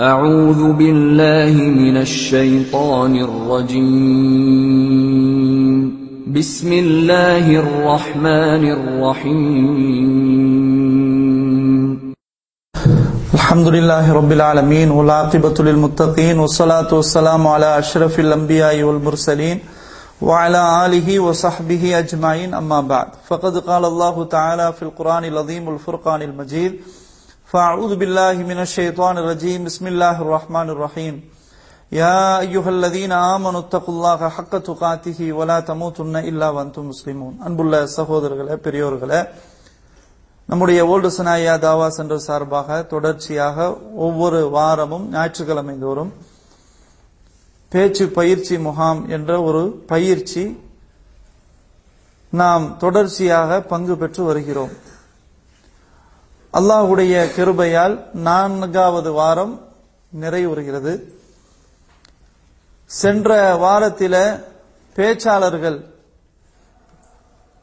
أعوذ بالله من الشيطان الرجيم. بسم الله الرحمن الرحيم. الحمد لله رب العالمين والعاقبة للمتقين والصلاة والسلام على أشرف الأنبياء والمرسلين وعلى آله وصحبه أجمعين. أما بعد فقد قال الله تعالى في القرآن العظيم والفرقان المجيد فأعوذ بالله من الشيطان الرجيم بسم الله الرحمن الرحيم يا أيها الذين آمنوا اتقوا الله حق تقاته ولا تموتن إلا وأنتم مسلمون அன்புள்ள சகோதரர்களே பெரியோர்களே நம்முடைய ஓல்டு சனாயா தாவா சென்டர் சார்பாக தொடர்ச்சியாக ஒவ்வொரு வாரமும் ஞாயிற்றுக்கிழமை தோறும் பேச்சு பயிற்சி முகாம் என்ற ஒரு பயிற்சி நாம் தொடர்ச்சியாக பங்கு பெற்று வருகிறோம் அல்லாஹுடைய கிருபையால் நான்காவது வாரம் நிறைவுறுகிறது. சென்ற வாரத்தில பேச்சாளர்கள்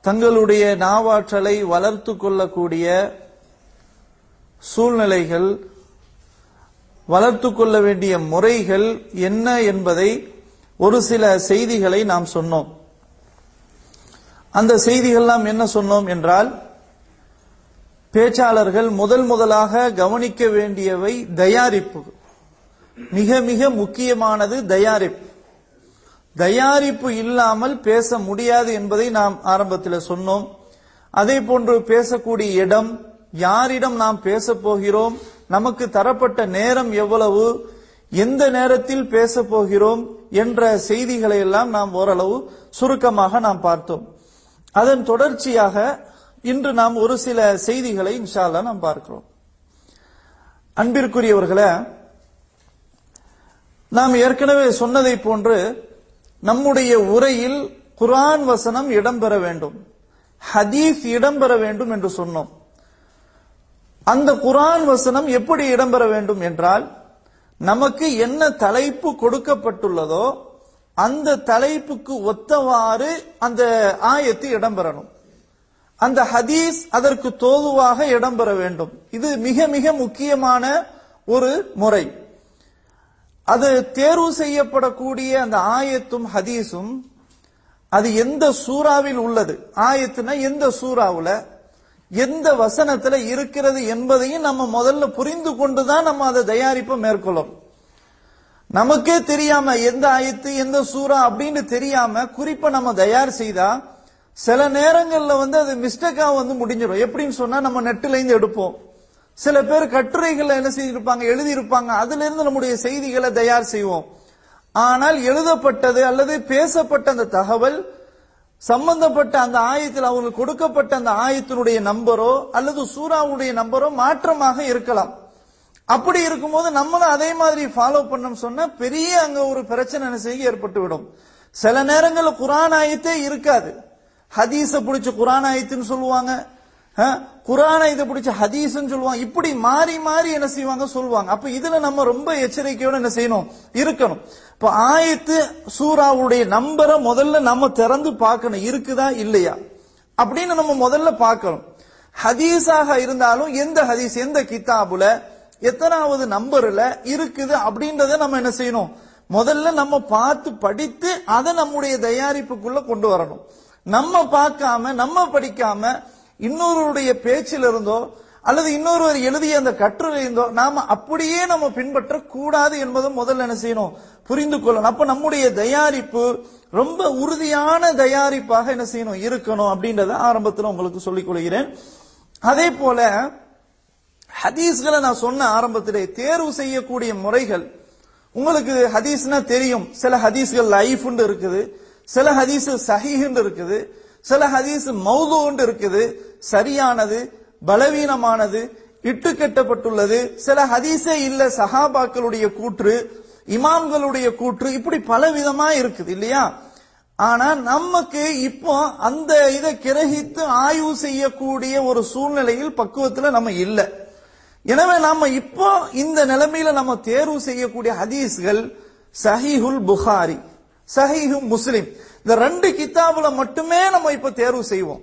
தங்களுடைய நாவாற்றலை வளர்த்து கொள்ளக்கூடிய சூழ்நிலைகள் வளர்த்து கொள்ள வேண்டிய முறைகள் என்ன என்பதை ஒரு சில செய்திகளை நாம் சொன்னோம். அந்த செய்திகள் நாம் என்ன சொன்னோம் என்றால் பேச்சாளர்கள் முதல் முதலாக கவனிக்க வேண்டியவை தயாரிப்பு. மிக மிக முக்கியமானது தயாரிப்பு. தயாரிப்பு இல்லாமல் பேச முடியாது என்பதை நாம் ஆரம்பத்தில் சொன்னோம். அதே போன்று பேசக்கூடிய இடம் யாரிடம் நாம் பேச போகிறோம் நமக்கு தரப்பட்ட நேரம் எவ்வளவு எந்த நேரத்தில் பேச போகிறோம் என்ற செய்திகளை எல்லாம் நாம் ஓரளவு சுருக்கமாக நாம் பார்த்தோம். அதன் தொடர்ச்சியாக இன்று நாம் ஒரு சில செய்திகளை இன்ஷால்லா நாம் பார்க்கிறோம். அன்பிற்குரியவர்களே நாம் ஏற்கனவே சொன்னதை போன்று நம்முடைய உரையில் குரான் வசனம் இடம்பெற வேண்டும் ஹதீஸ் இடம்பெற வேண்டும் என்று சொன்னோம். அந்த குரான் வசனம் எப்படி இடம்பெற வேண்டும் என்றால் நமக்கு என்ன தலைப்பு கொடுக்கப்பட்டுள்ளதோ அந்த தலைப்புக்கு ஒத்தவாறு அந்த ஆயத்து இடம்பெறணும். அந்த ஹதீஸ் அதற்கு தோதுவாக இடம்பெற வேண்டும். இது மிக மிக முக்கியமான ஒரு முறை. அது தேர்வு செய்யப்படக்கூடிய அந்த ஆயத்தும் ஹதீஸும் அது எந்த சூறாவில் உள்ளது? ஆயத்துனா எந்த சூறாவுல? எந்த வசனத்துல இருக்கிறது என்பதையும் நம்ம முதல்ல புரிந்து கொண்டுதான் நம்ம அதை தயாரிப்பை மேற்கொள்ளும். நமக்கே தெரியாம எந்த ஆயத்து எந்த சூறா அப்படின்னு தெரியாம குறிப்பை நம்ம தயார் செய்தா சில நேரங்கள்ல வந்து அது மிஸ்டேக்கா வந்து முடிஞ்சிடும். எப்படின்னு சொன்னா நம்ம நெட்டுல இருந்து எடுப்போம். சில பேர் கட்டுரைகள்ல என்ன செய்திருப்பாங்க எழுதியிருப்பாங்க. அதுல இருந்து நம்முடைய செய்திகளை தயார் செய்வோம். ஆனால் எழுதப்பட்டது அல்லது பேசப்பட்ட அந்த தகவல் சம்பந்தப்பட்ட அந்த ஆயத்தில் அவங்களுக்கு கொடுக்கப்பட்ட அந்த ஆயத்தினுடைய நம்பரோ அல்லது சூறாவுடைய நம்பரோ மாற்றமாக இருக்கலாம். அப்படி இருக்கும்போது நம்மளும் அதே மாதிரி ஃபாலோ பண்ணோம் சொன்னா பெரிய அங்க ஒரு பிரச்சனை செய்ய ஏற்பட்டு விடும் சில நேரங்களில் குரான் ஆயத்தே இருக்காது. ஹதீஸ பிடிச்ச குரான் ஆயத்துன்னு சொல்லுவாங்க. குரானை இதை பிடிச்ச ஹதீஸ்ன்னு சொல்லுவாங்க. இப்படி மாறி மாறி என்ன செய்வாங்க சொல்லுவாங்க. அப்ப இதுல நம்ம ரொம்ப எச்சரிக்கையோட என்ன செய்யணும்? இருக்கணும். இப்ப ஆயத்து சூறாவுடைய நம்பரை முதல்ல நம்ம திறந்து பார்க்கணும். இருக்குதா இல்லையா? அப்படின்னு நம்ம முதல்ல பார்க்கணும். ஹதீஸாக இருந்தாலும் எந்த ஹதீஸ் எந்த கித்தாபுல எத்தனாவது நம்பர்ல இருக்குது அப்படின்றத நம்ம என்ன செய்யணும்? முதல்ல நம்ம பார்த்து படித்து அதை நம்முடைய தயாரிப்புக்குள்ள கொண்டு வரணும். நம்ம பார்க்காம நம்ம படிக்காம இன்னொருடைய பேச்சில் இருந்தோ அல்லது இன்னொருவர் எழுதிய அந்த கட்டுரை இருந்தோ நாம அப்படியே நம்ம பின்பற்ற கூடாது என்பதை முதல்ல என்ன செய்யணும்? புரிந்து கொள்ளணும். அப்ப நம்முடைய தயாரிப்பு ரொம்ப உறுதியான தயாரிப்பாக என்ன செய்யணும்? இருக்கணும் அப்படின்றத ஆரம்பத்தில் உங்களுக்கு சொல்லிக் கொள்கிறேன். அதே போல ஹதீஸ்களை நான் சொன்ன ஆரம்பத்திலே தேர்வு செய்யக்கூடிய முறைகள் உங்களுக்கு ஹதீஸ்னா தெரியும். சில ஹதீஸ்கள் லைஃப் இருக்குது. சில ஹதீஸ் சஹீஹ் இருக்குது சில ஹதீஸ் மௌதுண்டு இருக்குது சரியானது பலவீனமானது இட்டு கட்டப்பட்டுள்ளது சில ஹதீஸே இல்ல சஹாபாக்களுடைய கூற்று இமாம்களுடைய கூற்று இப்படி பல விதமா இருக்குது இல்லையா? ஆனா நமக்கு இப்போ அந்த இதை கிரகித்து ஆய்வு செய்யக்கூடிய ஒரு சூழ்நிலையில் பக்குவத்துல நம்ம இல்ல. எனவே நாம இப்போ இந்த நிலைமையில நம்ம தேர்வு செய்யக்கூடிய ஹதீஸ்கள் சஹிஹுல் புகாரி. சஹீஹும் முஸ்லிம். இந்த ரெண்டு கித்தாபுல மட்டுமே நம்ம இப்ப தேர்வு செய்வோம்.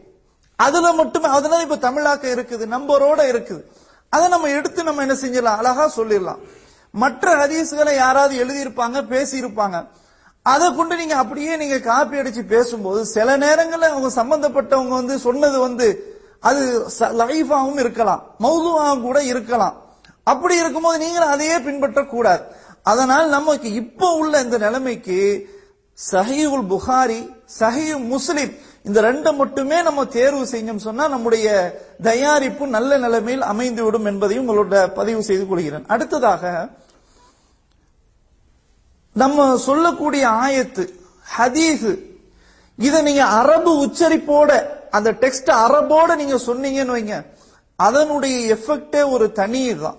அதுல மட்டுமே அதெல்லாம் இப்ப தமிழாக்க இருக்குது நம்பரோட இருக்குது. அதை நம்ம எடுத்து நம்ம என்ன செஞ்சிடலாம்? அழகா சொல்லிடலாம். மற்ற ஹதீஸ்களை யாராவது எழுதியிருப்பாங்க பேசியிருப்பாங்க. அதை கொண்டு நீங்க அப்படியே நீங்க காப்பி அடிச்சு பேசும்போது சில நேரங்களில் அவங்க சம்பந்தப்பட்டவங்க வந்து சொன்னது வந்து அது லைஃபாகவும் இருக்கலாம். மௌதுவாகவும் கூட இருக்கலாம். அப்படி இருக்கும்போது நீங்களும் அதையே பின்பற்றக்கூடாது. அதனால் நமக்கு இப்போ உள்ள இந்த நிலைமைக்கு சஹீவுல் புகாரி சஹீவ் முஸ்லிம் இந்த ரெண்டை மட்டுமே நம்ம தேர்வு செஞ்சோம் சொன்னா நம்முடைய தயாரிப்பு நல்ல நிலைமையில் அமைந்து விடும் என்பதையும் உங்களோட பதிவு செய்து கொள்கிறேன். அடுத்ததாக நம்ம சொல்லக்கூடிய ஆயத்து ஹதீஸ் இதை நீங்க அரபு உச்சரிப்போட அந்த டெக்ஸ்ட் அரபோட நீங்க சொன்னீங்கன்னு வைங்க. அதனுடைய எஃபெக்டே ஒரு தனி தான்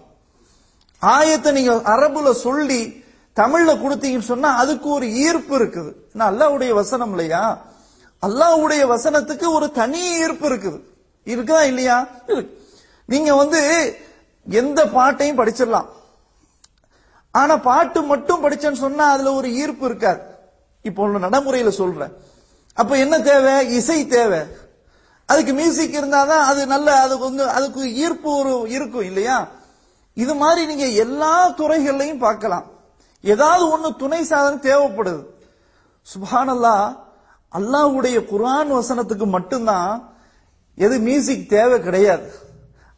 ஆயத்தை நீங்க அரபுல சொல்லி தமிழ்ல கொடுத்தீங்கன்னு சொன்னா அதுக்கு ஒரு ஈர்ப்பு இருக்குது. அல்லாவுடைய வசனம் இல்லையா? அல்லாவுடைய வசனத்துக்கு ஒரு தனி ஈர்ப்பு இருக்குது. இருக்குதா இல்லையா? இருக்கு. நீங்க வந்து எந்த பாட்டையும் படிச்சிடலாம். ஆனா பாட்டு மட்டும் படிச்சேன்னு சொன்னா அதுல ஒரு ஈர்ப்பு இருக்காது. இப்போ உள்ள நடைமுறையில சொல்றேன். அப்ப என்ன தேவை? இசை தேவை. அதுக்கு மியூசிக் இருந்தாதான் அது நல்ல அதுக்கு வந்து அதுக்கு ஈர்ப்பு ஒரு இருக்கும் இல்லையா? இது மாதிரி நீங்க எல்லா துறைகள்லையும் பார்க்கலாம். ஏதாவது ஒண்ணு துணை சாதனம் தேவைப்படுது. சுபானல்லா அல்லாஹ்வுடைய குரான் வசனத்துக்கு மட்டும்தான் எது மியூசிக் தேவை கிடையாது.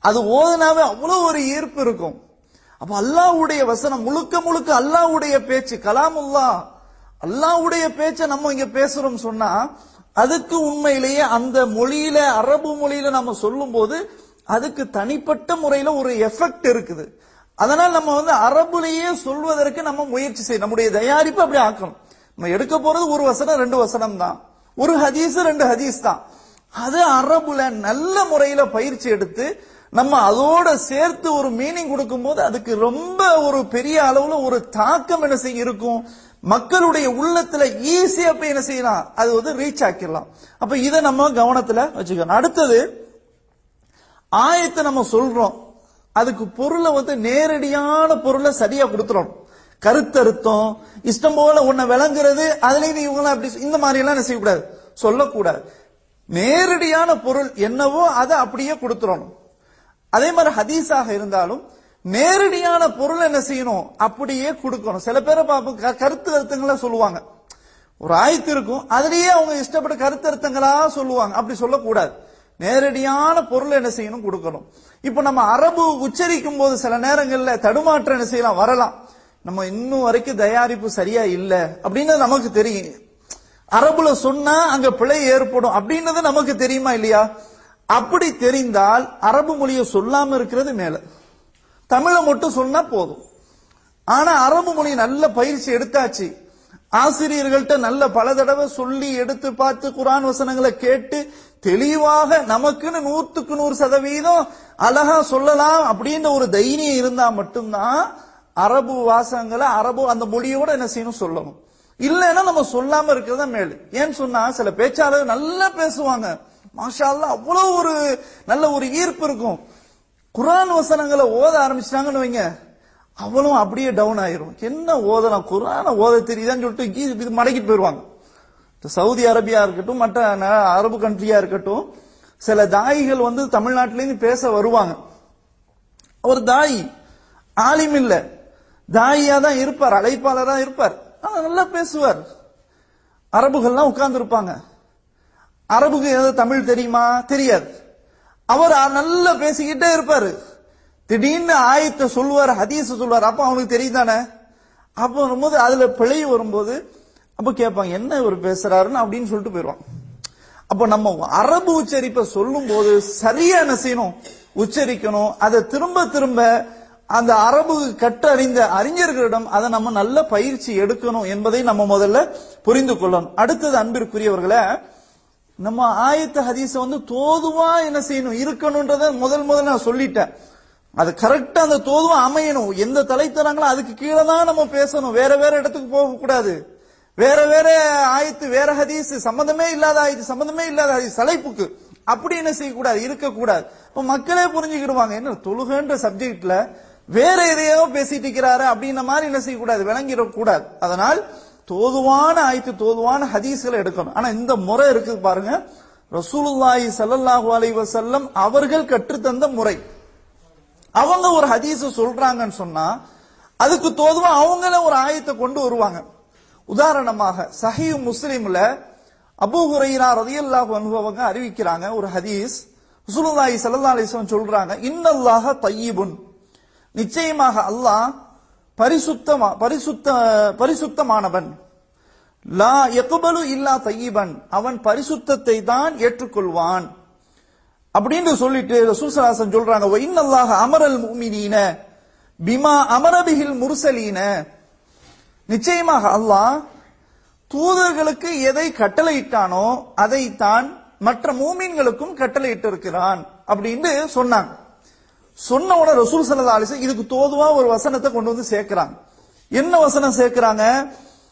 அது ஓதுனாவே அவ்வளவு ஒரு ஈர்ப்பு இருக்கும். அப்ப அல்லாஹ்வுடைய வசனம் முழுக்க முழுக்க அல்லாஹ்வுடைய பேச்சு கலாமுல்லா அல்லாஹ்வுடைய பேச்சை நம்ம இங்க பேசுறோம் சொன்னா அதுக்கு உண்மையிலேயே அந்த மொழியில அரபு மொழியில நம்ம சொல்லும் போது அதுக்கு தனிப்பட்ட முறையில ஒரு எஃபெக்ட் இருக்குது. அதனால் நம்ம வந்து அரபுலேயே சொல்வதற்கு நம்ம முயற்சி செய்யும் நம்முடைய தயாரிப்பு அப்படி ஆக்கணும். நம்ம எடுக்க போறது ஒரு வசனம் ரெண்டு வசனம் தான். ஒரு ஹதீஸ் ரெண்டு ஹதீஸ் தான். அது அரபுல நல்ல முறையில பயிற்சி எடுத்து நம்ம அதோட சேர்த்து ஒரு மீனிங் கொடுக்கும்போது அதுக்கு ரொம்ப ஒரு பெரிய அளவுல ஒரு தாக்கம் என்ன செய்ய இருக்கும். மக்களுடைய உள்ளத்துல ஈஸியா போய் என்ன செய்யலாம் அது வந்து ரீச் ஆக்கிடலாம். அப்ப இதை நம்ம கவனத்துல வச்சுக்கணும். அடுத்தது ஆயத்தை நம்ம சொல்றோம். அதுக்கு பொருளை வந்து நேரடியான பொருளை சரியா கொடுத்துடணும் கருத்தருத்தம் இஷ்டம் போல உன்னை விளங்குறது அதுலயும் இவங்களாம் அப்படி இந்த மாதிரி எல்லாம் என்ன செய்யக்கூடாது? சொல்லக்கூடாது. நேரடியான பொருள் என்னவோ அதை அப்படியே கொடுத்துடணும் அதே மாதிரி ஹதீஸாக இருந்தாலும் நேரடியான பொருள் என்ன செய்யணும்? அப்படியே கொடுக்கணும். சில பேரை பார்ப்போம் க- கருத்து அர்த்தங்களா சொல்லுவாங்க. ஒரு ஆயத்து இருக்கும் அதுலயே அவங்க இஷ்டப்பட்ட கருத்து அர்த்தங்களா சொல்லுவாங்க. அப்படி சொல்லக்கூடாது. நேரடியான பொருள் என்ன செய்யணும் கொடுக்கணும். இப்ப நம்ம அரபு உச்சரிக்கும் போது சில நேரங்கள்ல தடுமாற்றம் என்ன செய்யலாம் வரலாம். நம்ம இன்னும் வரைக்கும் தயாரிப்பு சரியா இல்ல அப்படின்னு நமக்கு தெரியும். அரபுல சொன்னா அங்க பிழை ஏற்படும் அப்படின்றது நமக்கு தெரியுமா இல்லையா? அப்படி தெரிந்தால் அரபு மொழியை சொல்லாம இருக்கிறது மேல. தமிழை மட்டும் சொன்னா போதும். ஆனா அரபு மொழி நல்ல பயிற்சி எடுத்தாச்சு. ஆசிரியர்கள்ட்ட நல்ல பல தடவை சொல்லி எடுத்து பார்த்து குரான் வசனங்களை கேட்டு தெளிவாக நமக்குன்னு நூத்துக்கு நூறு சதவீதம் அழகா சொல்லலாம் அப்படின்ற ஒரு தைரியம் இருந்தா மட்டும்தான் அரபு வாசகங்களை அரபு அந்த மொழியோட என்ன செய்யணும் சொல்லணும். இல்லைன்னா நம்ம சொல்லாம இருக்கிறதா மேலு. ஏன்னு சொன்னா சில பேச்சாளர் நல்லா பேசுவாங்க. மாஷால்ல அவ்வளவு ஒரு நல்ல ஒரு ஈர்ப்பு இருக்கும். குரான் வசனங்களை ஓத ஆரம்பிச்சிட்டாங்கன்னு வைங்க. அவளும் அப்படியே டவுன் ஆயிரும். என்ன ஓதலாம்? குரான ஓத தெரியுதான்னு சொல்லிட்டு கீ- மடக்கிட்டு போயிருவாங்க. சவுதி அரேபியா இருக்கட்டும் மற்ற ந- அரபு கண்ட்ரியா இருக்கட்டும் சில தாயிகள் வந்து தமிழ்நாட்டிலேருந்து பேச வருவாங்க. ஒரு தாய் ஆலிம் இல்ல. தாயியா தான் இருப்பார் அழைப்பாளரா இருப்பார். ஆனா நல்லா பேசுவார். அரபுகள்லாம் உட்கார்ந்து இருப்பாங்க அரபுக்கு ஏதாவது தமிழ் தெரியுமா? தெரியாது. அவர் நல்லா பேசிக்கிட்டே இருப்பாரு. திடீர்னு ஆயத்தை சொல்லுவார் ஹதீஸ் சொல்லுவார். அப்ப அவனுக்கு தெரியுதானே அப்ப வரும்போது அதுல பிழை வரும்போது அப்ப கேட்பாங்க என்ன இவர் பேசுறாருன்னு? அப்படின்னு சொல்லிட்டு போயிடுவான். அப்ப நம்ம அரபு உச்சரிப்பை சொல்லும் போது சரியா என்ன செய்யணும்? உச்சரிக்கணும். அதை திரும்ப திரும்ப அந்த அரபு கற்றறிந்த அறிஞர்களிடம் அதை நம்ம நல்ல பயிற்சி எடுக்கணும் என்பதை நம்ம முதல்ல புரிந்து கொள்ளணும். அடுத்தது அன்பிற்குரியவர்களே நம்ம ஆயத்த ஹதீஸ வந்து தோதுவா என்ன செய்யணும்? இருக்கணும்ன்றத முதல் முதல் நான் சொல்லிட்டேன். அது கரெக்டா அந்த தோதுவா அமையணும். எந்த தலைத்தராங்களோ அதுக்கு கீழே தான் நம்ம பேசணும். வேற வேற இடத்துக்கு போக கூடாது வேற வேற ஆயத்து வேற ஹதீஸ் சம்பந்தமே இல்லாத ஆயத்து சம்பந்தமே இல்லாத ஹதீஸ் தலைப்புக்கு. அப்படி என்ன செய்யக்கூடாது? இருக்கக்கூடாது. இப்ப மக்களே புரிஞ்சுக்கிடுவாங்க என்ன தொழுகன்ற சப்ஜெக்ட்ல வேற எதையோ பேசிட்டு இருக்கிறாரு அப்படின்ற மாதிரி என்ன செய்யக்கூடாது? விளங்கிடக்கூடாது. அதனால் தோதுவான ஆயத்து தோதுவான ஹதீஸ்களை எடுக்கணும். ஆனா இந்த முறை இருக்குது பாருங்க. ரசூலுல்லாஹி சல்லல்லாஹு அலைஹி வஸல்லம் அவர்கள் கற்றுத்தந்த முறை. அவங்க ஒரு ஹதீஸ் சொல்றாங்கன்னு சொன்னா அதுக்கு தோதுவா அவங்கள ஒரு ஆயத்தை கொண்டு வருவாங்க. உதாரணமாக சஹீ முஸ்லீம்ல அபூ ஹுரைரா ரலியல்லாஹு அன்ஹு அறிவிக்கிறாங்க ஒரு ஹதீஸ். ஹுசுலுல்லாஹி ஸல்லல்லாஹு அலைஹி வஸல்லம் சொல்றாங்க இன்னல்லாஹ தய்யிபுன். நிச்சயமாக அல்லாஹ் பரிசுத்தமா பரிசுத்த பரிசுத்தமானவன். லா யக்பலு இல்லா தய்யிபன். அவன் பரிசுத்தத்தை தான் ஏற்றுக்கொள்வான். அப்படின்னு சொல்லிட்டு ரசூல் சலாசன் சொல்றாங்க "வ இன்னல்லாஹ அமரல் முஃமினீன. பிமா அமரபிஹில் முர்சலீன. நிச்சயமாக அல்லாஹ் தூதர்களுக்கு எதை கட்டளையிட்டானோ அதை தான் மற்ற மூமீன்களுக்கும் கட்டளையிட்டு இருக்கிறான் அப்படின்னு சொன்னாங்க. சொன்ன உடனே ரசூல் சல்லா அலிசன் இதுக்கு தோதுவா ஒரு வசனத்தை கொண்டு வந்து சேர்க்கிறாங்க. என்ன வசனம் சேர்க்கிறாங்க?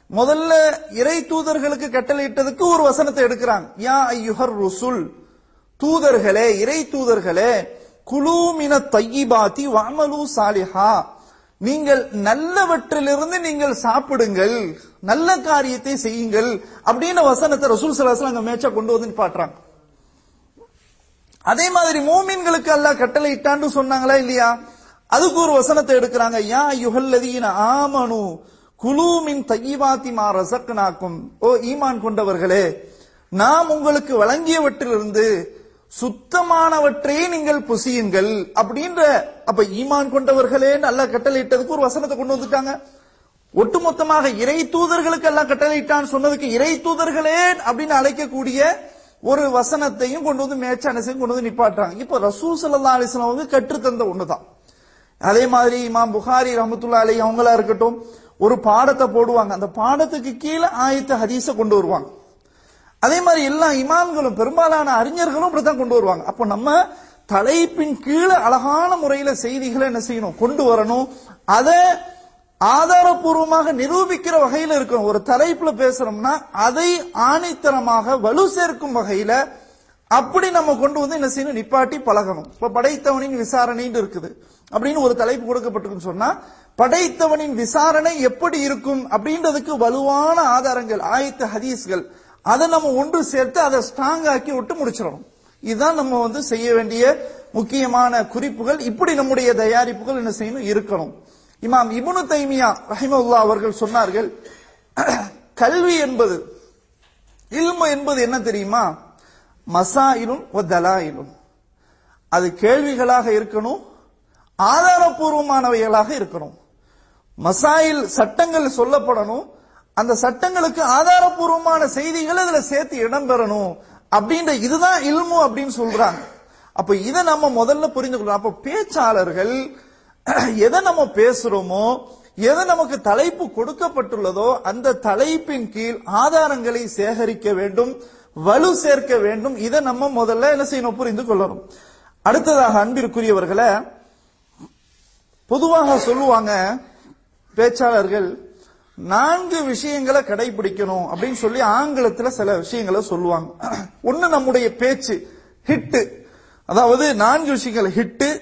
முதல்ல இறை தூதர்களுக்கு கட்டளையிட்டதுக்கு ஒரு வசனத்தை எடுக்கிறாங்க. யா ஐயுஹர் ருசுல் தூதர்களே இறை தூதர்களே குலூமின தையிபாத்தி வாமலு சாலிஹா நீங்கள் நல்லவற்றிலிருந்து நீங்கள் சாப்பிடுங்கள் நல்ல காரியத்தை செய்யுங்கள் அப்படின்னு வசனத்தை ரசூல் சலாசலம் அங்க மேட்சா கொண்டு வந்து பாட்டுறாங்க அதே மாதிரி மூமின்களுக்கு கட்டளை இட்டான்னு சொன்னாங்களா இல்லையா? அதுக்கு ஒரு வசனத்தை எடுக்கிறாங்க. யா யுகல்லதீன ஆமனு குலூமின் தையிபாத்தி மா ரசக்கனாக்கும் ஓ ஈமான் கொண்டவர்களே நாம் உங்களுக்கு வழங்கியவற்றிலிருந்து சுத்தமானவற்றையே நீங்கள் புசியுங்கள் அப்படின்ற அப்ப ஈமான் கொண்டவர்களே நல்லா கட்டளையிட்டதுக்கு ஒரு வசனத்தை கொண்டு வந்துட்டாங்க ஒட்டுமொத்தமாக இறை தூதர்களுக்கு எல்லாம் கட்டளையிட்டான்னு சொன்னதுக்கு இறை தூதர்களே அப்படின்னு அழைக்கக்கூடிய ஒரு வசனத்தையும் கொண்டு வந்து மேச்சானசையும் கொண்டு வந்து நிப்பாட்டுறாங்க. இப்ப ரசூ சல்லா அலிஸ்லாம் அவங்க கற்றுத்தந்த ஒண்ணுதான். அதே மாதிரி இமாம் புகாரி ரஹமத்துல்லா அலி அவங்களா இருக்கட்டும் ஒரு பாடத்தை போடுவாங்க. அந்த பாடத்துக்கு கீழே ஆயத்த ஹதீஸ கொண்டு வருவாங்க. அதே மாதிரி எல்லா இமாம்களும் பெரும்பாலான அறிஞர்களும் இப்படித்தான் கொண்டு வருவாங்க. அப்போ நம்ம தலைப்பின் கீழே அழகான முறையில செய்திகளை என்ன செய்யணும்? கொண்டு வரணும். அதை ஆதாரபூர்வமாக நிரூபிக்கிற வகையில இருக்கணும். ஒரு தலைப்புல பேசுறோம்னா அதை ஆணித்தரமாக வலு சேர்க்கும் வகையில அப்படி நம்ம கொண்டு வந்து என்ன செய்யணும்? நிப்பாட்டி பழகணும். இப்ப படைத்தவனின் விசாரணைன்னு இருக்குது. அப்படின்னு ஒரு தலைப்பு கொடுக்கப்பட்டிருக்குன்னு சொன்னா படைத்தவனின் விசாரணை எப்படி இருக்கும்? அப்படின்றதுக்கு வலுவான ஆதாரங்கள் ஆயத்த ஹதீஸ்கள். அதை நம்ம ஒன்று சேர்த்து அதை ஸ்ட்ராங் ஆக்கி விட்டு முடிச்சிடணும். இதுதான் நம்ம வந்து செய்ய வேண்டிய முக்கியமான குறிப்புகள். இப்படி நம்முடைய தயாரிப்புகள் என்ன செய்யணும்? இருக்கணும். இமாம் இபுனு தைமியா ரஹிமவுல்லா அவர்கள் சொன்னார்கள் கல்வி என்பது இல்மு என்பது என்ன தெரியுமா? மசாயிலும் தலாயிலும். அது கேள்விகளாக இருக்கணும் ஆதாரபூர்வமானவைகளாக இருக்கணும். மசாயில் சட்டங்கள் சொல்லப்படணும் அந்த சட்டங்களுக்கு ஆதாரபூர்வமான செய்திகள் அதுல சேர்த்து இடம்பெறணும். அப்படின்ற இதுதான் இல்மு அப்படின்னு சொல்றாங்க. அப்ப இதை நம்ம முதல்ல புரிந்து கொள்ளணும் அப்ப பேச்சாளர்கள் எதை நம்ம பேசுறோமோ எதை நமக்கு தலைப்பு கொடுக்கப்பட்டுள்ளதோ அந்த தலைப்பின் கீழ் ஆதாரங்களை சேகரிக்க வேண்டும் வலு சேர்க்க வேண்டும். இதை நம்ம முதல்ல என்ன செய்யணும்? புரிந்து கொள்ளணும். அடுத்ததாக அன்பிற்குரியவர்களை பொதுவாக சொல்லுவாங்க பேச்சாளர்கள் நான்கு விஷயங்களை கடைபிடிக்கணும் அப்படின்னு சொல்லி ஆங்கிலத்துல சில விஷயங்களை சொல்லுவாங்க. ஒண்ணு நம்முடைய பேச்சு ஹிட்டு அதாவது நான்கு விஷயங்கள் ஹிட்டு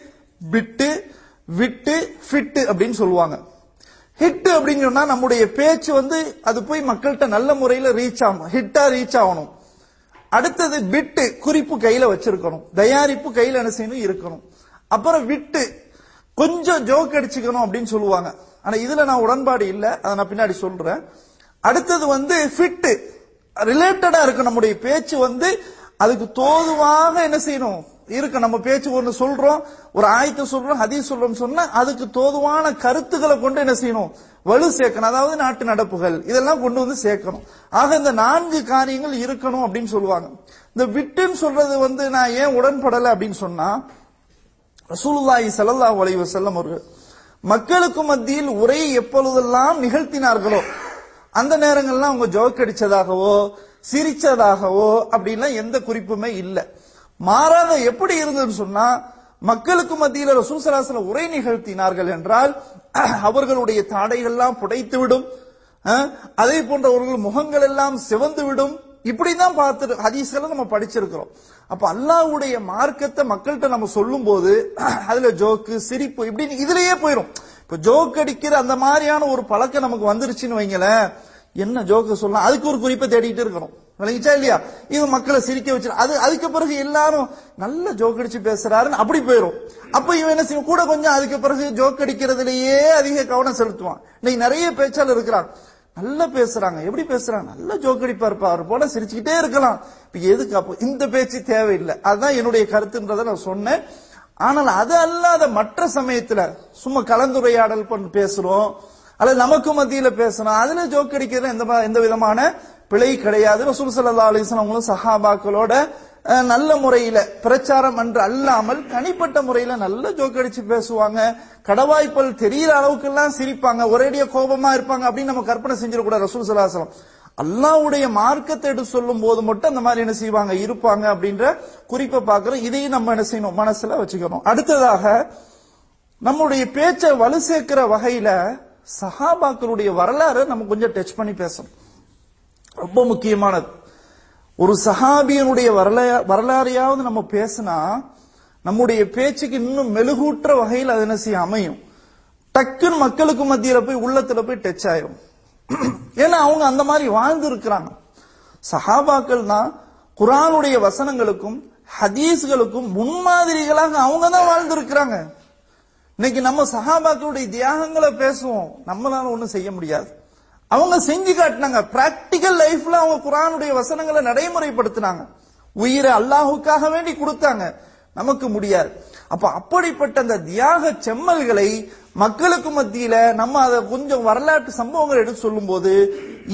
பிட்டு விட்டு ஃபிட்டு அப்படின்னு சொல்லுவாங்க. ஹிட் அப்படின்னு சொன்னா நம்முடைய பேச்சு வந்து அது போய் மக்கள்கிட்ட நல்ல முறையில ரீச் ஆகணும் ஹிட்டா ரீச் ஆகணும். அடுத்தது பிட்டு குறிப்பு கையில வச்சிருக்கணும். தயாரிப்பு கையில என்ன செய்யணும்? இருக்கணும். அப்புறம் விட்டு கொஞ்சம் ஜோக் அடிச்சுக்கணும் அப்படின்னு சொல்லுவாங்க. ஆனா இதுல நான் உடன்பாடு இல்ல. அதை நான் பின்னாடி சொல்றேன். அடுத்தது வந்து ஃபிட்டு ரிலேட்டடா இருக்கு நம்முடைய பேச்சு வந்து அதுக்கு தோதுவாக என்ன செய்யணும்? இருக்கு நம்ம பேச்சு ஒன்று சொல்றோம் ஒரு ஆயத்தை சொல்றோம் ஹதீஸ் சொல்றோம் சொன்னா அதுக்கு தோதுவான கருத்துக்களை கொண்டு என்ன செய்யணும்? வலு சேர்க்கணும். அதாவது நாட்டு நடப்புகள் இதெல்லாம் கொண்டு வந்து சேர்க்கணும். ஆக இந்த நான்கு காரியங்கள் இருக்கணும் அப்படின்னு சொல்லுவாங்க. இந்த விட்டுன்னு சொல்றது வந்து நான் ஏன் உடன்படலை அப்படின்னு சொன்னா ரசூலுல்லாஹி சல்லல்லாஹு அலைஹி வஸல்லம் அவர்கள் மக்களுக்கு மத்தியில் உரையை எப்பொழுதெல்லாம் நிகழ்த்தினார்களோ அந்த நேரங்கள்லாம் அவங்க ஜோக் அடிச்சதாகவோ சிரிச்சதாகவோ அப்படின்லாம் எந்த குறிப்புமே இல்லை. மாறாக எப்படி இருந்ததுன்னு சொன்னா மக்களுக்கு மத்தியில் ரசூசலாசல உரை நிகழ்த்தினார்கள் என்றால் அவர்களுடைய தாடைகள்லாம் புடைத்துவிடும் அதே போன்றவர்கள் முகங்கள் எல்லாம் சிவந்து விடும் இப்படிதான் பார்த்து ஹதீஸ்களை நம்ம படிச்சிருக்கிறோம். அப்ப அல்லாஹ்வுடைய மார்க்கத்தை மக்கள்கிட்ட நம்ம சொல்லும் போது அதுல ஜோக்கு சிரிப்பு இப்படின்னு இதுலயே போயிடும் இப்ப ஜோக் அடிக்கிற அந்த மாதிரியான ஒரு பழக்கம் நமக்கு வந்துருச்சுன்னு வைங்களேன் என்ன ஜோக்கு சொல்லலாம்? அதுக்கு ஒரு குறிப்பை தேடிட்டு இருக்கிறோம் விளங்கிச்சா இல்லையா? இது மக்களை சிரிக்க வச்சு அது அதுக்கு பிறகு எல்லாரும் நல்ல ஜோக் அடிச்சு பேசுறாருன்னு அப்படி போயிரும். அப்ப இவன் என்ன செய்யும் கூட கொஞ்சம் அதுக்கு பிறகு ஜோக் அடிக்கிறதுலயே அதிக கவனம் செலுத்துவான். இன்னைக்கு நிறைய பேச்சாளர் இருக்கிறான் நல்லா பேசுறாங்க. எப்படி பேசுறாங்க? நல்ல ஜோக்கடிப்பா இருப்பா அவர் போல சிரிச்சுக்கிட்டே இருக்கலாம். இப்ப எதுக்கு அப்போ? இந்த பேச்சு தேவையில்லை. அதுதான் என்னுடைய கருத்துன்றதை நான் சொன்னேன். ஆனால் அது அல்லாத மற்ற சமயத்துல சும்மா கலந்துரையாடல் பண்ணி பேசுறோம். அல்லது நமக்கு மத்தியில பேசணும் அதுல ஜோக்கடிக்கிறது எந்த எந்த விதமான பிழை கிடையாது. ரசூல் சல்லா அலிஸ்லாம் அவங்களும் சஹாபாக்களோட நல்ல முறையில பிரச்சாரம் என்று அல்லாமல் தனிப்பட்ட முறையில நல்ல ஜோக் அடிச்சு பேசுவாங்க. கடவாய்ப்பல் தெரியற அளவுக்கு எல்லாம் சிரிப்பாங்க. ஒரேடியா கோபமா இருப்பாங்க அப்படின்னு நம்ம கற்பனை செஞ்சிடக்கூடாது ரசூல் சல்லாஹலம் அல்லாவுடைய மார்க்கத்தை எடுத்து சொல்லும் போது மட்டும் அந்த மாதிரி என்ன செய்வாங்க? இருப்பாங்க அப்படின்ற குறிப்பை பார்க்கிறோம். இதையும் நம்ம என்ன செய்யணும்? மனசுல வச்சுக்கணும். அடுத்ததாக நம்முடைய பேச்சை வலு சேர்க்கிற வகையில சஹாபாக்களுடைய வரலாறு நம்ம கொஞ்சம் டச் பண்ணி பேசணும். ரொம்ப முக்கியமானது. ஒரு சஹாபியனுடைய வரலா- வரலாறையாவது நம்ம பேசினா நம்முடைய பேச்சுக்கு இன்னும் மெழுகூற்ற வகையில் அது என்ன செய்ய அமையும். டக்குன்னு மக்களுக்கு மத்தியில போய் உள்ளத்துல போய் டச் ஆயிரும். ஏன்னா அவங்க அந்த மாதிரி வாழ்ந்து இருக்கிறாங்க. சஹாபாக்கள் தான் குரானுடைய வசனங்களுக்கும் ஹதீஸ்களுக்கும் முன்மாதிரிகளாக அவங்க தான் வாழ்ந்து இருக்கிறாங்க. இன்னைக்கு நம்ம சஹாபாக்களுடைய தியாகங்களை பேசுவோம். நம்மளால ஒண்ணும் செய்ய முடியாது. அவங்க செஞ்சு காட்டினாங்க. பிராக்டிக்கல் லைஃப்ல அவங்க குரானுடைய வசனங்களை நடைமுறைப்படுத்தினாங்க. உயிரை அல்லாஹுக்காக வேண்டி கொடுத்தாங்க. நமக்கு முடியாது. அப்ப அப்படிப்பட்ட அந்த தியாக செம்மல்களை மக்களுக்கு மத்தியில நம்ம அதை கொஞ்சம் வரலாற்று சம்பவங்கள் எடுத்து சொல்லும்போது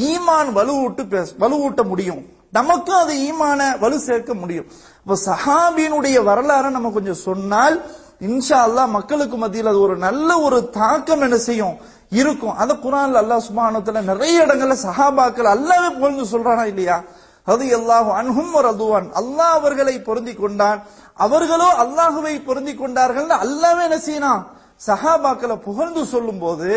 ஈமான் வலுவூட்டு வலுவூட்ட முடியும். நமக்கும் அது ஈமான வலு சேர்க்க முடியும். இப்ப சஹாபியினுடைய வரலாறை நம்ம கொஞ்சம் சொன்னால் இன்ஷா அல்லாஹ் மக்களுக்கு மத்தியில் அது ஒரு நல்ல ஒரு தாக்கம் என்ன செய்யும்? இருக்கும். அந்த குரான்ல அல்லாஹ் சுபானத்துல நிறைய இடங்கள்ல சஹாபாக்கள் அல்லாவே புகழ்ந்து சொல்றானா இல்லையா? அது அல்லாஹ் அன்ஹும் அதுவான் அல்லாஹ் அவர்களை பொருந்தி கொண்டான். அவர்களோ அல்லாஹுவை பொருந்தி கொண்டார்கள் அல்லாவே என்ன செய்யணும் சஹாபாக்களை புகழ்ந்து சொல்லும் போது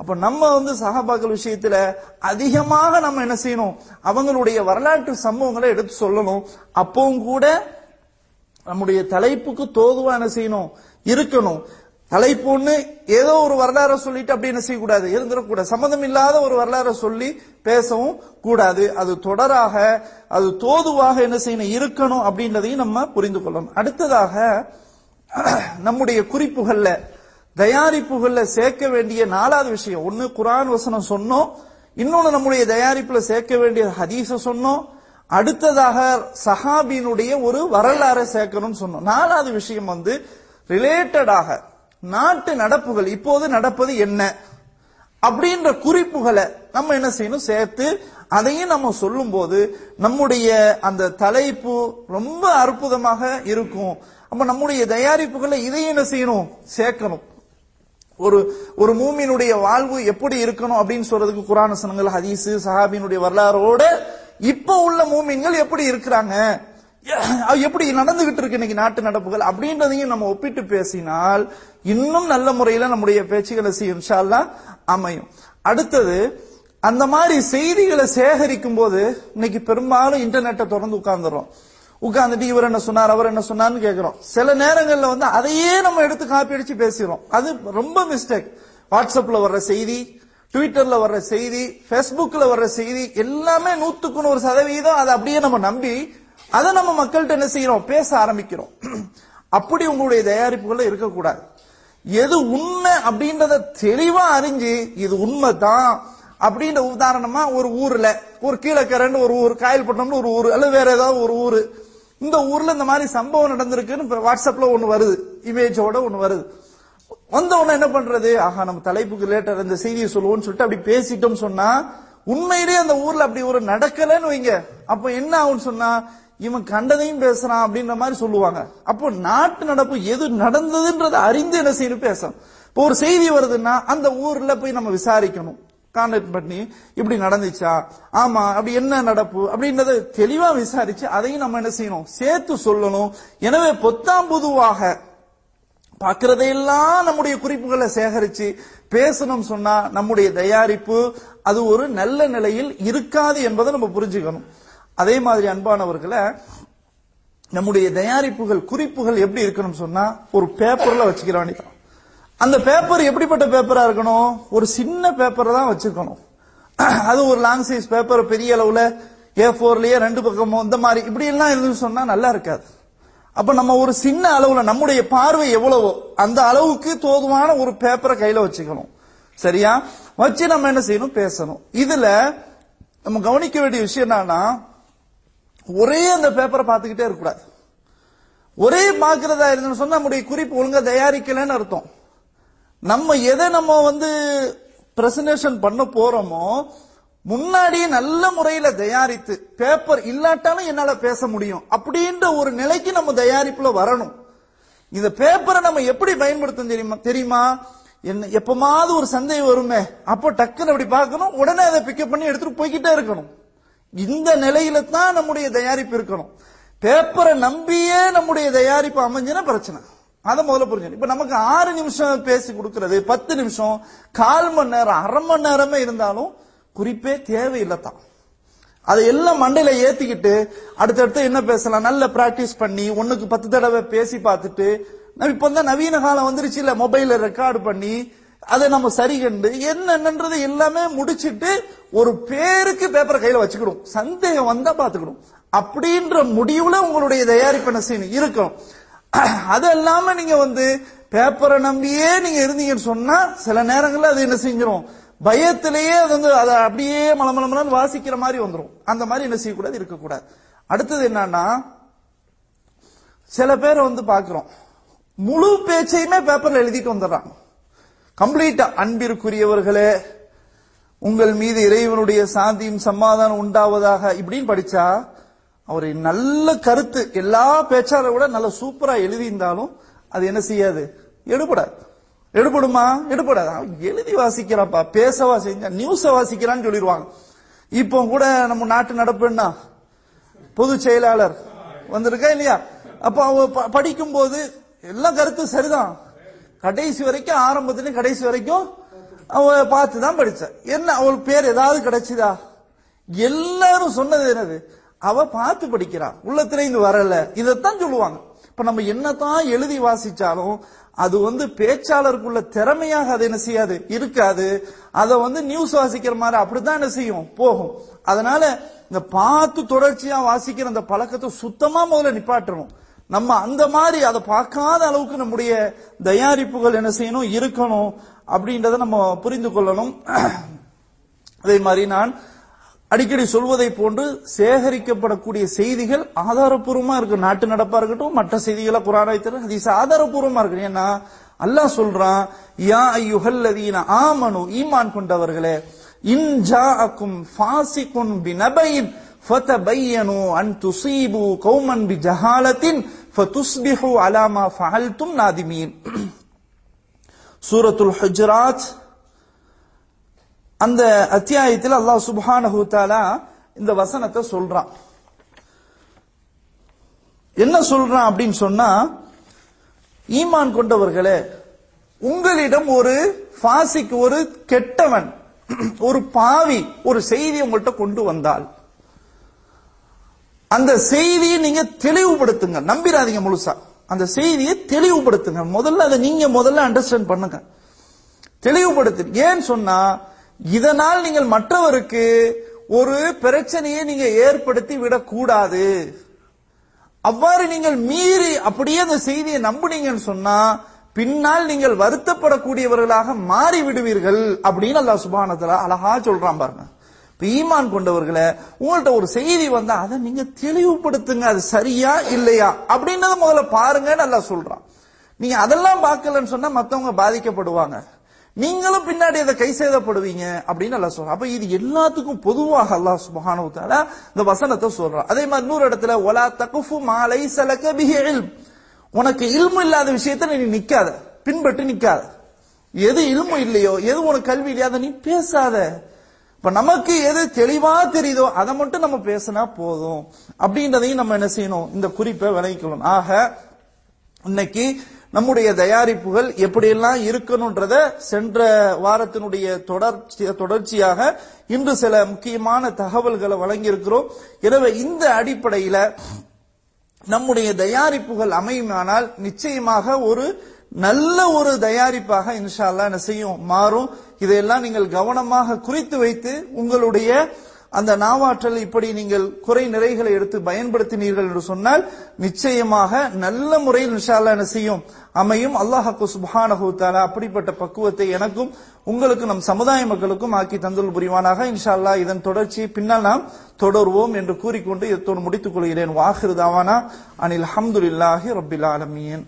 அப்ப நம்ம வந்து சஹாபாக்கள் விஷயத்துல அதிகமாக நம்ம என்ன செய்யணும்? அவங்களுடைய வரலாற்று சம்பவங்களை எடுத்து சொல்லணும். அப்பவும் கூட நம்முடைய தலைப்புக்கு தோதுவா என்ன செய்யணும்? இருக்கணும். தலைப்புன்னு ஏதோ ஒரு வரலாறை சொல்லிட்டு அப்படி என்ன செய்யக்கூடாது? இருந்துடக்கூடாது சம்மந்தம் இல்லாத ஒரு வரலாறை சொல்லி பேசவும் கூடாது. அது தொடராக அது தோதுவாக என்ன செய்யணும்? இருக்கணும் அப்படின்றதையும் நம்ம புரிந்து கொள்ளணும். அடுத்ததாக நம்முடைய குறிப்புகள்ல தயாரிப்புகள்ல சேர்க்க வேண்டிய நாலாவது விஷயம். ஒன்னு குரான் வசனம் சொன்னோம். இன்னொன்னு நம்முடைய தயாரிப்புல சேர்க்க வேண்டிய ஹதீச சொன்னோம். அடுத்ததாக சஹாபியினுடைய ஒரு வரலாறை சேர்க்கணும்னு சொன்னோம். நாலாவது விஷயம் வந்து ரிலேட்டடாக நாட்டு நடப்புகள் இப்போது நடப்பது என்ன? அப்படின்ற குறிப்புகளை நம்ம என்ன செய்யணும்? சேர்த்து அதையும் நம்ம சொல்லும்போது நம்முடைய அந்த தலைப்பு ரொம்ப அற்புதமாக இருக்கும். அப்ப நம்முடைய தயாரிப்புகளை இதையும் என்ன செய்யணும்? சேர்க்கணும். ஒரு ஒரு மூமினுடைய வாழ்வு எப்படி இருக்கணும் அப்படின்னு சொல்றதுக்கு குரான் வசனங்கள் ஹதீஸ் சஹாபியினுடைய வரலாறோட இப்ப உள்ள மூமின்கள் எப்படி இருக்கிறாங்க? எப்படி நடந்துகிட்டு இருக்கு இன்னைக்கு நாட்டு நடப்புகள்? அப்படின்றதையும் நம்ம ஒப்பிட்டு பேசினால் இன்னும் நல்ல முறையில நம்முடைய பேச்சுகளை செய்யும் அமையும். அடுத்தது அந்த மாதிரி செய்திகளை சேகரிக்கும் போது இன்னைக்கு பெரும்பாலும் இன்டர்நெட்டை திறந்து உட்கார்ந்துறோம். உட்கார்ந்துட்டு இவர் என்ன சொன்னார் அவர் என்ன சொன்னார்னு கேட்கிறோம் சில நேரங்கள்ல வந்து அதையே நம்ம எடுத்து காப்பி அடிச்சு பேசிடுறோம் அது ரொம்ப மிஸ்டேக் வாட்ஸ்அப்ல வர்ற செய்தி ட்விட்டர்ல வர்ற செய்தி பேஸ்புக்ல வர்ற செய்தி எல்லாமே நூத்துக்கு நூறு சதவீதம் அதை அப்படியே நம்ம நம்பி அதை நம்ம மக்கள்கிட்ட என்ன செய்யறோம்? பேச ஆரம்பிக்கிறோம். அப்படி உங்களுடைய தயாரிப்புகள் இருக்கக்கூடாது. எது உண்மை அப்படின்றத தெளிவா அறிஞ்சு இது உண்மை தான் அப்படின்ற உதாரணமா ஒரு ஊர்ல ஒரு கீழக்கரன்னு ஒரு ஊர் காயல்பட்டினம்னு ஒரு ஊர் அல்லது வேற ஏதாவது ஒரு ஊர். இந்த ஊர்ல இந்த மாதிரி சம்பவம் நடந்திருக்குன்னு வாட்ஸ்அப்ல ஒண்ணு வருது. இமேஜோட ஒண்ணு வருது. வந்த உடனே என்ன பண்றது? ஆஹா நம்ம தலைப்புக்கு ரிலேட்டட் இந்த செய்தியை சொல்லுவோம்னு சொல்லிட்டு அப்படி பேசிட்டோம் சொன்னா உண்மையிலேயே அந்த ஊர்ல அப்படி ஒரு நடக்கலன்னு வைங்க. அப்ப என்ன ஆகும்னு சொன்னா இவன் கண்டதையும் பேசுறான் அப்படின்ற மாதிரி சொல்லுவாங்க. அப்போ நாட்டு நடப்பு எது நடந்ததுன்றத அறிந்து என்ன செய்யணும் பேசணும். இப்போ ஒரு செய்தி வருதுன்னா அந்த ஊர்ல போய் நம்ம விசாரிக்கணும். கான்டாக்ட் பண்ணி இப்படி நடந்துச்சா? ஆமா அப்படி என்ன நடப்பு? அப்படின்றத தெளிவா விசாரிச்சு அதையும் நம்ம என்ன செய்யணும்? சேர்த்து சொல்லணும். எனவே பொத்தாம் பொதுவாக பார்க்கறதையெல்லாம் நம்முடைய குறிப்புகளை சேகரிச்சு பேசணும் சொன்னா நம்முடைய தயாரிப்பு அது ஒரு நல்ல நிலையில் இருக்காது என்பதை நம்ம புரிஞ்சுக்கணும். அதே மாதிரி அன்பானவர்களை நம்முடைய தயாரிப்புகள் குறிப்புகள் எப்படி இருக்கணும் சொன்னா ஒரு பேப்பர்ல வச்சுக்கிற வேண்டியதான் அந்த பேப்பர் எப்படிப்பட்ட பேப்பரா இருக்கணும்? ஒரு சின்ன பேப்பரை தான் வச்சிருக்கணும் அது ஒரு லாங் சைஸ் பேப்பர் பெரிய அளவுல ஏ போர்லயே ரெண்டு பக்கமும் இந்த மாதிரி இப்படி எல்லாம் இருந்து சொன்னா நல்லா இருக்காது. அப்ப நம்ம ஒரு சின்ன அளவுல நம்முடைய பார்வை எவ்வளவோ அந்த அளவுக்கு தோதுவான ஒரு பேப்பரை கையில வச்சுக்கணும். சரியா? வச்சு நம்ம என்ன செய்யணும்? பேசணும். இதுல நம்ம கவனிக்க வேண்டிய விஷயம் என்னன்னா ஒரே அந்த பேப்பரை பார்த்துக்கிட்டே இருக்கக்கூடாது. ஒரே பார்க்கறதா இருந்துன்னு சொன்னா நம்முடைய குறிப்பு ஒழுங்கா தயாரிக்கலன்னு அர்த்தம். நம்ம எதை நம்ம வந்து பிரசன்டேஷன் பண்ண போறோமோ முன்னாடியே நல்ல முறையில தயாரித்து பேப்பர் இல்லாட்டாலும் என்னால பேச முடியும். அப்படின்ற ஒரு நிலைக்கு நம்ம தயாரிப்புல வரணும். இந்த பேப்பரை நம்ம எப்படி பயன்படுத்தும் தெரியுமா? தெரியுமா? என்ன எப்பமாவது ஒரு சந்தேகம் வருமே அப்போ டக்குன்னு அப்படி பார்க்கணும் உடனே அதை பிக்கப் பண்ணி எடுத்துட்டு போய்கிட்டே இருக்கணும். இந்த நிலையில தான் நம்முடைய தயாரிப்பு இருக்கணும். பேப்பரை நம்பியே நம்முடைய தயாரிப்பு அமைஞ்சுன்னா பிரச்சனை. அதை முதல்ல புரிஞ்சு இப்ப நமக்கு ஆறு நிமிஷம் பேசி கொடுக்கறது பத்து நிமிஷம் கால் மணி நேரம் அரை மணி நேரமே இருந்தாலும் குறிப்பே தேவையில்லை தான் அதை எல்லாம் மண்டையில ஏத்திக்கிட்டு அடுத்தடுத்து என்ன பேசலாம்? நல்ல பிராக்டிஸ் பண்ணி ஒன்னுக்கு பத்து தடவை பேசி பார்த்துட்டு இப்ப தான் நவீன காலம் வந்துருச்சு இல்ல மொபைல ரெக்கார்டு பண்ணி அதை நம்ம சரி கண்டு என்னன்றது எல்லாமே முடிச்சிட்டு ஒரு பேருக்கு பேப்பரை கையில வச்சுக்கிடும் சந்தேகம் வந்தா பாத்துக்கணும் அப்படின்ற முடிவுல உங்களுடைய தயாரிப்பு என்ன செய்யணும்? இருக்கணும் அது இல்லாம நீங்க வந்து பேப்பரை நம்பியே நீங்க இருந்தீங்கன்னு சொன்னா சில நேரங்கள்ல அது என்ன செஞ்சிடும் பயத்திலேயே அது வந்து அதை அப்படியே மலமலமலன்னு வாசிக்கிற மாதிரி வந்துடும் அந்த மாதிரி என்ன செய்யக்கூடாது? இருக்கக்கூடாது. அடுத்தது என்னன்னா சில பேரை வந்து பாக்குறோம் முழு பேச்சையுமே பேப்பர்ல எழுதிட்டு வந்துடுறாங்க. கம்ப்ளீட் அன்பிற்குரியவர்களே உங்கள் மீது இறைவனுடைய சாந்தியும் சமாதானம் உண்டாவதாக இப்படின்னு படிச்சா அவர் நல்ல கருத்து எல்லா பேச்சாளரை விட நல்ல சூப்பரா எழுதியிருந்தாலும் அது என்ன செய்யாது? எடுபடாது. எடுபடுமா? எடுபடாது. அவன் எழுதி வாசிக்கிறாப்பா பேசவா செஞ்சா நியூஸ வாசிக்கிறான்னு சொல்லிடுவாங்க. இப்போ கூட நம்ம நாட்டு நடப்புன்னா பொது செயலாளர் வந்திருக்கா இல்லையா? அப்ப அவ ப- படிக்கும்போது எல்லாம் கருத்து சரிதான். கடைசி வரைக்கும் ஆரம்பத்துல கடைசி வரைக்கும் அவ பார்த்து தான் படிச்ச. என்ன அவள் பேர் ஏதாவது கிடைச்சதா? எல்லாரும் சொன்னது என்னது? அவ பார்த்து படிக்கிறா. உள்ளத்துல இருந்து வரல. இதைத்தான் சொல்லுவாங்க. இப்ப நம்ம என்னதான் எழுதி வாசிச்சாலும் அது வந்து பேச்சாளருக்குள்ள திறமையாக அது என்ன செய்யாது? இருக்காது. அதை வந்து நியூஸ் வாசிக்கிற மாதிரி அப்படித்தான் என்ன செய்யும்? போகும். அதனால இந்த பார்த்து தொடர்ச்சியா வாசிக்கிற அந்த பழக்கத்தை சுத்தமா முதல்ல நிப்பாட்டணும். நம்ம அந்த மாதிரி அதை பார்க்காத அளவுக்கு நம்முடைய தயாரிப்புகள் என்ன செய்யணும் இருக்கணும் அப்படின்றத நம்ம புரிந்து கொள்ளணும். அதே மாதிரி நான் அடிக்கடி சொல்வதை போன்று சேகரிக்கப்படக்கூடிய செய்திகள் ஆதாரப்பூர்வமா இருக்கு. நாட்டு நடப்பா இருக்கட்டும் மற்ற செய்திகளை குரானாய்த்தர் ஹதீஸ் ஆதாரப்பூர்வமா இருக்கு. ஏன்னா அல்லாஹ் சொல்றான் யா ஐயுஹல்லதீன ஆமனு ஈமான் கொண்டவர்களே இன் ஜாஅக்கும் ஃபாசிகுன் பினபைன் ஃபதபையனு அன் துஸீபு கௌமன் பிஜஹாலத்தின் ஃபதுஸ்பிஹு அலாமா மா ஃபஅல்தும் நாதிமீன் சூரத்துல் ஹுஜராத் அந்த அத்தியாயத்தில் அல்லாஹ் சுப்ஹானஹு தாலா இந்த வசனத்தை சொல்றான். என்ன சொல்றான் அப்படின்னு சொன்னா ஈமான் கொண்டவர்களே உங்களிடம் ஒரு ஃபாசிக் ஒரு கெட்டவன் ஒரு பாவி ஒரு செய்தி உங்கள்கிட்ட கொண்டு வந்தால் அந்த செய்தியை நீங்க தெளிவுபடுத்துங்க. நம்பிராதீங்க முழுசா. அந்த செய்தியை தெளிவுபடுத்துங்க. முதல்ல அதை நீங்க முதல்ல அண்டர்ஸ்டாண்ட் பண்ணுங்க. தெளிவுபடுத்து. ஏன் சொன்னா இதனால் நீங்கள் மற்றவருக்கு ஒரு பிரச்சனையை நீங்க ஏற்படுத்தி விடக்கூடாது. அவ்வாறு நீங்கள் மீறி அப்படியே அந்த செய்தியை நம்புனீங்கன்னு சொன்னா பின்னால் நீங்கள் வருத்தப்படக்கூடியவர்களாக மாறி விடுவீர்கள் அப்படின்னு அல்லாஹ் சுபானத்துல அழகா சொல்றான் பாருங்க. இப்ப ஈமான் கொண்டவர்களை உங்கள்ட்ட ஒரு செய்தி வந்தா அதை நீங்க தெளிவுபடுத்துங்க அது சரியா இல்லையா? அப்படின்றத முதல்ல பாருங்கன்னு நல்லா சொல்றான். நீங்க அதெல்லாம் பார்க்கலன்னு சொன்னா மத்தவங்க பாதிக்கப்படுவாங்க. நீங்களும் பின்னாடி அதை கை சேதப்படுவீங்க அப்படின்னு நல்லா சொல்றான். அப்ப இது எல்லாத்துக்கும் பொதுவாக அல்லாஹ் சுப்ஹானஹு இந்த வசனத்தை சொல்றான். அதே மாதிரி இன்னொரு இடத்துல ஒலா தகுஃபு மாலை சலக்க பிஹில் உனக்கு இல்மு இல்லாத விஷயத்தை நீ நிக்காத பின்பற்றி நிக்காத. எது இல்மு இல்லையோ எது உனக்கு கல்வி இல்லையோ அதை நீ பேசாத. இப்ப நமக்கு எது தெளிவா தெரியுதோ அதை மட்டும் நம்ம பேசினா போதும். அப்படின்றதையும் நம்ம என்ன செய்யணும்? இந்த குறிப்பை விளங்கிக்கணும் ஆக இன்னைக்கு நம்முடைய தயாரிப்புகள் எப்படியெல்லாம் இருக்கணும்ன்றத சென்ற வாரத்தினுடைய தொடர்ச்சி தொடர்ச்சியாக இன்று சில முக்கியமான தகவல்களை வழங்கியிருக்கிறோம். எனவே இந்த அடிப்படையில நம்முடைய தயாரிப்புகள் அமையுமானால் நிச்சயமாக ஒரு நல்ல ஒரு தயாரிப்பாக இன்ஷா என்ன செய்யும் மாறும். இதையெல்லாம் நீங்கள் கவனமாக குறித்து வைத்து உங்களுடைய அந்த நாவாற்றல் இப்படி நீங்கள் குறை நிறைகளை எடுத்து பயன்படுத்தினீர்கள் என்று சொன்னால் நிச்சயமாக நல்ல முறையில் இன்ஷால்லா என்ன செய்யும். அமையும். அல்லாஹாக்கு சுப்ஹானஹு தஆலா அப்படிப்பட்ட பக்குவத்தை எனக்கும் உங்களுக்கு நம் சமுதாய மக்களுக்கும் ஆக்கி தந்துள் புரிவானாக. இன்ஷா அல்லாஹ் இதன் தொடர்ச்சியை பின்னால் நாம் தொடர்வோம் என்று கூறிக்கொண்டு இதோடு முடித்துக் கொள்கிறேன். வாஹிருதாவானா அனில் அல்ஹம்துலில்லாஹி ரபில் ஆலமியன்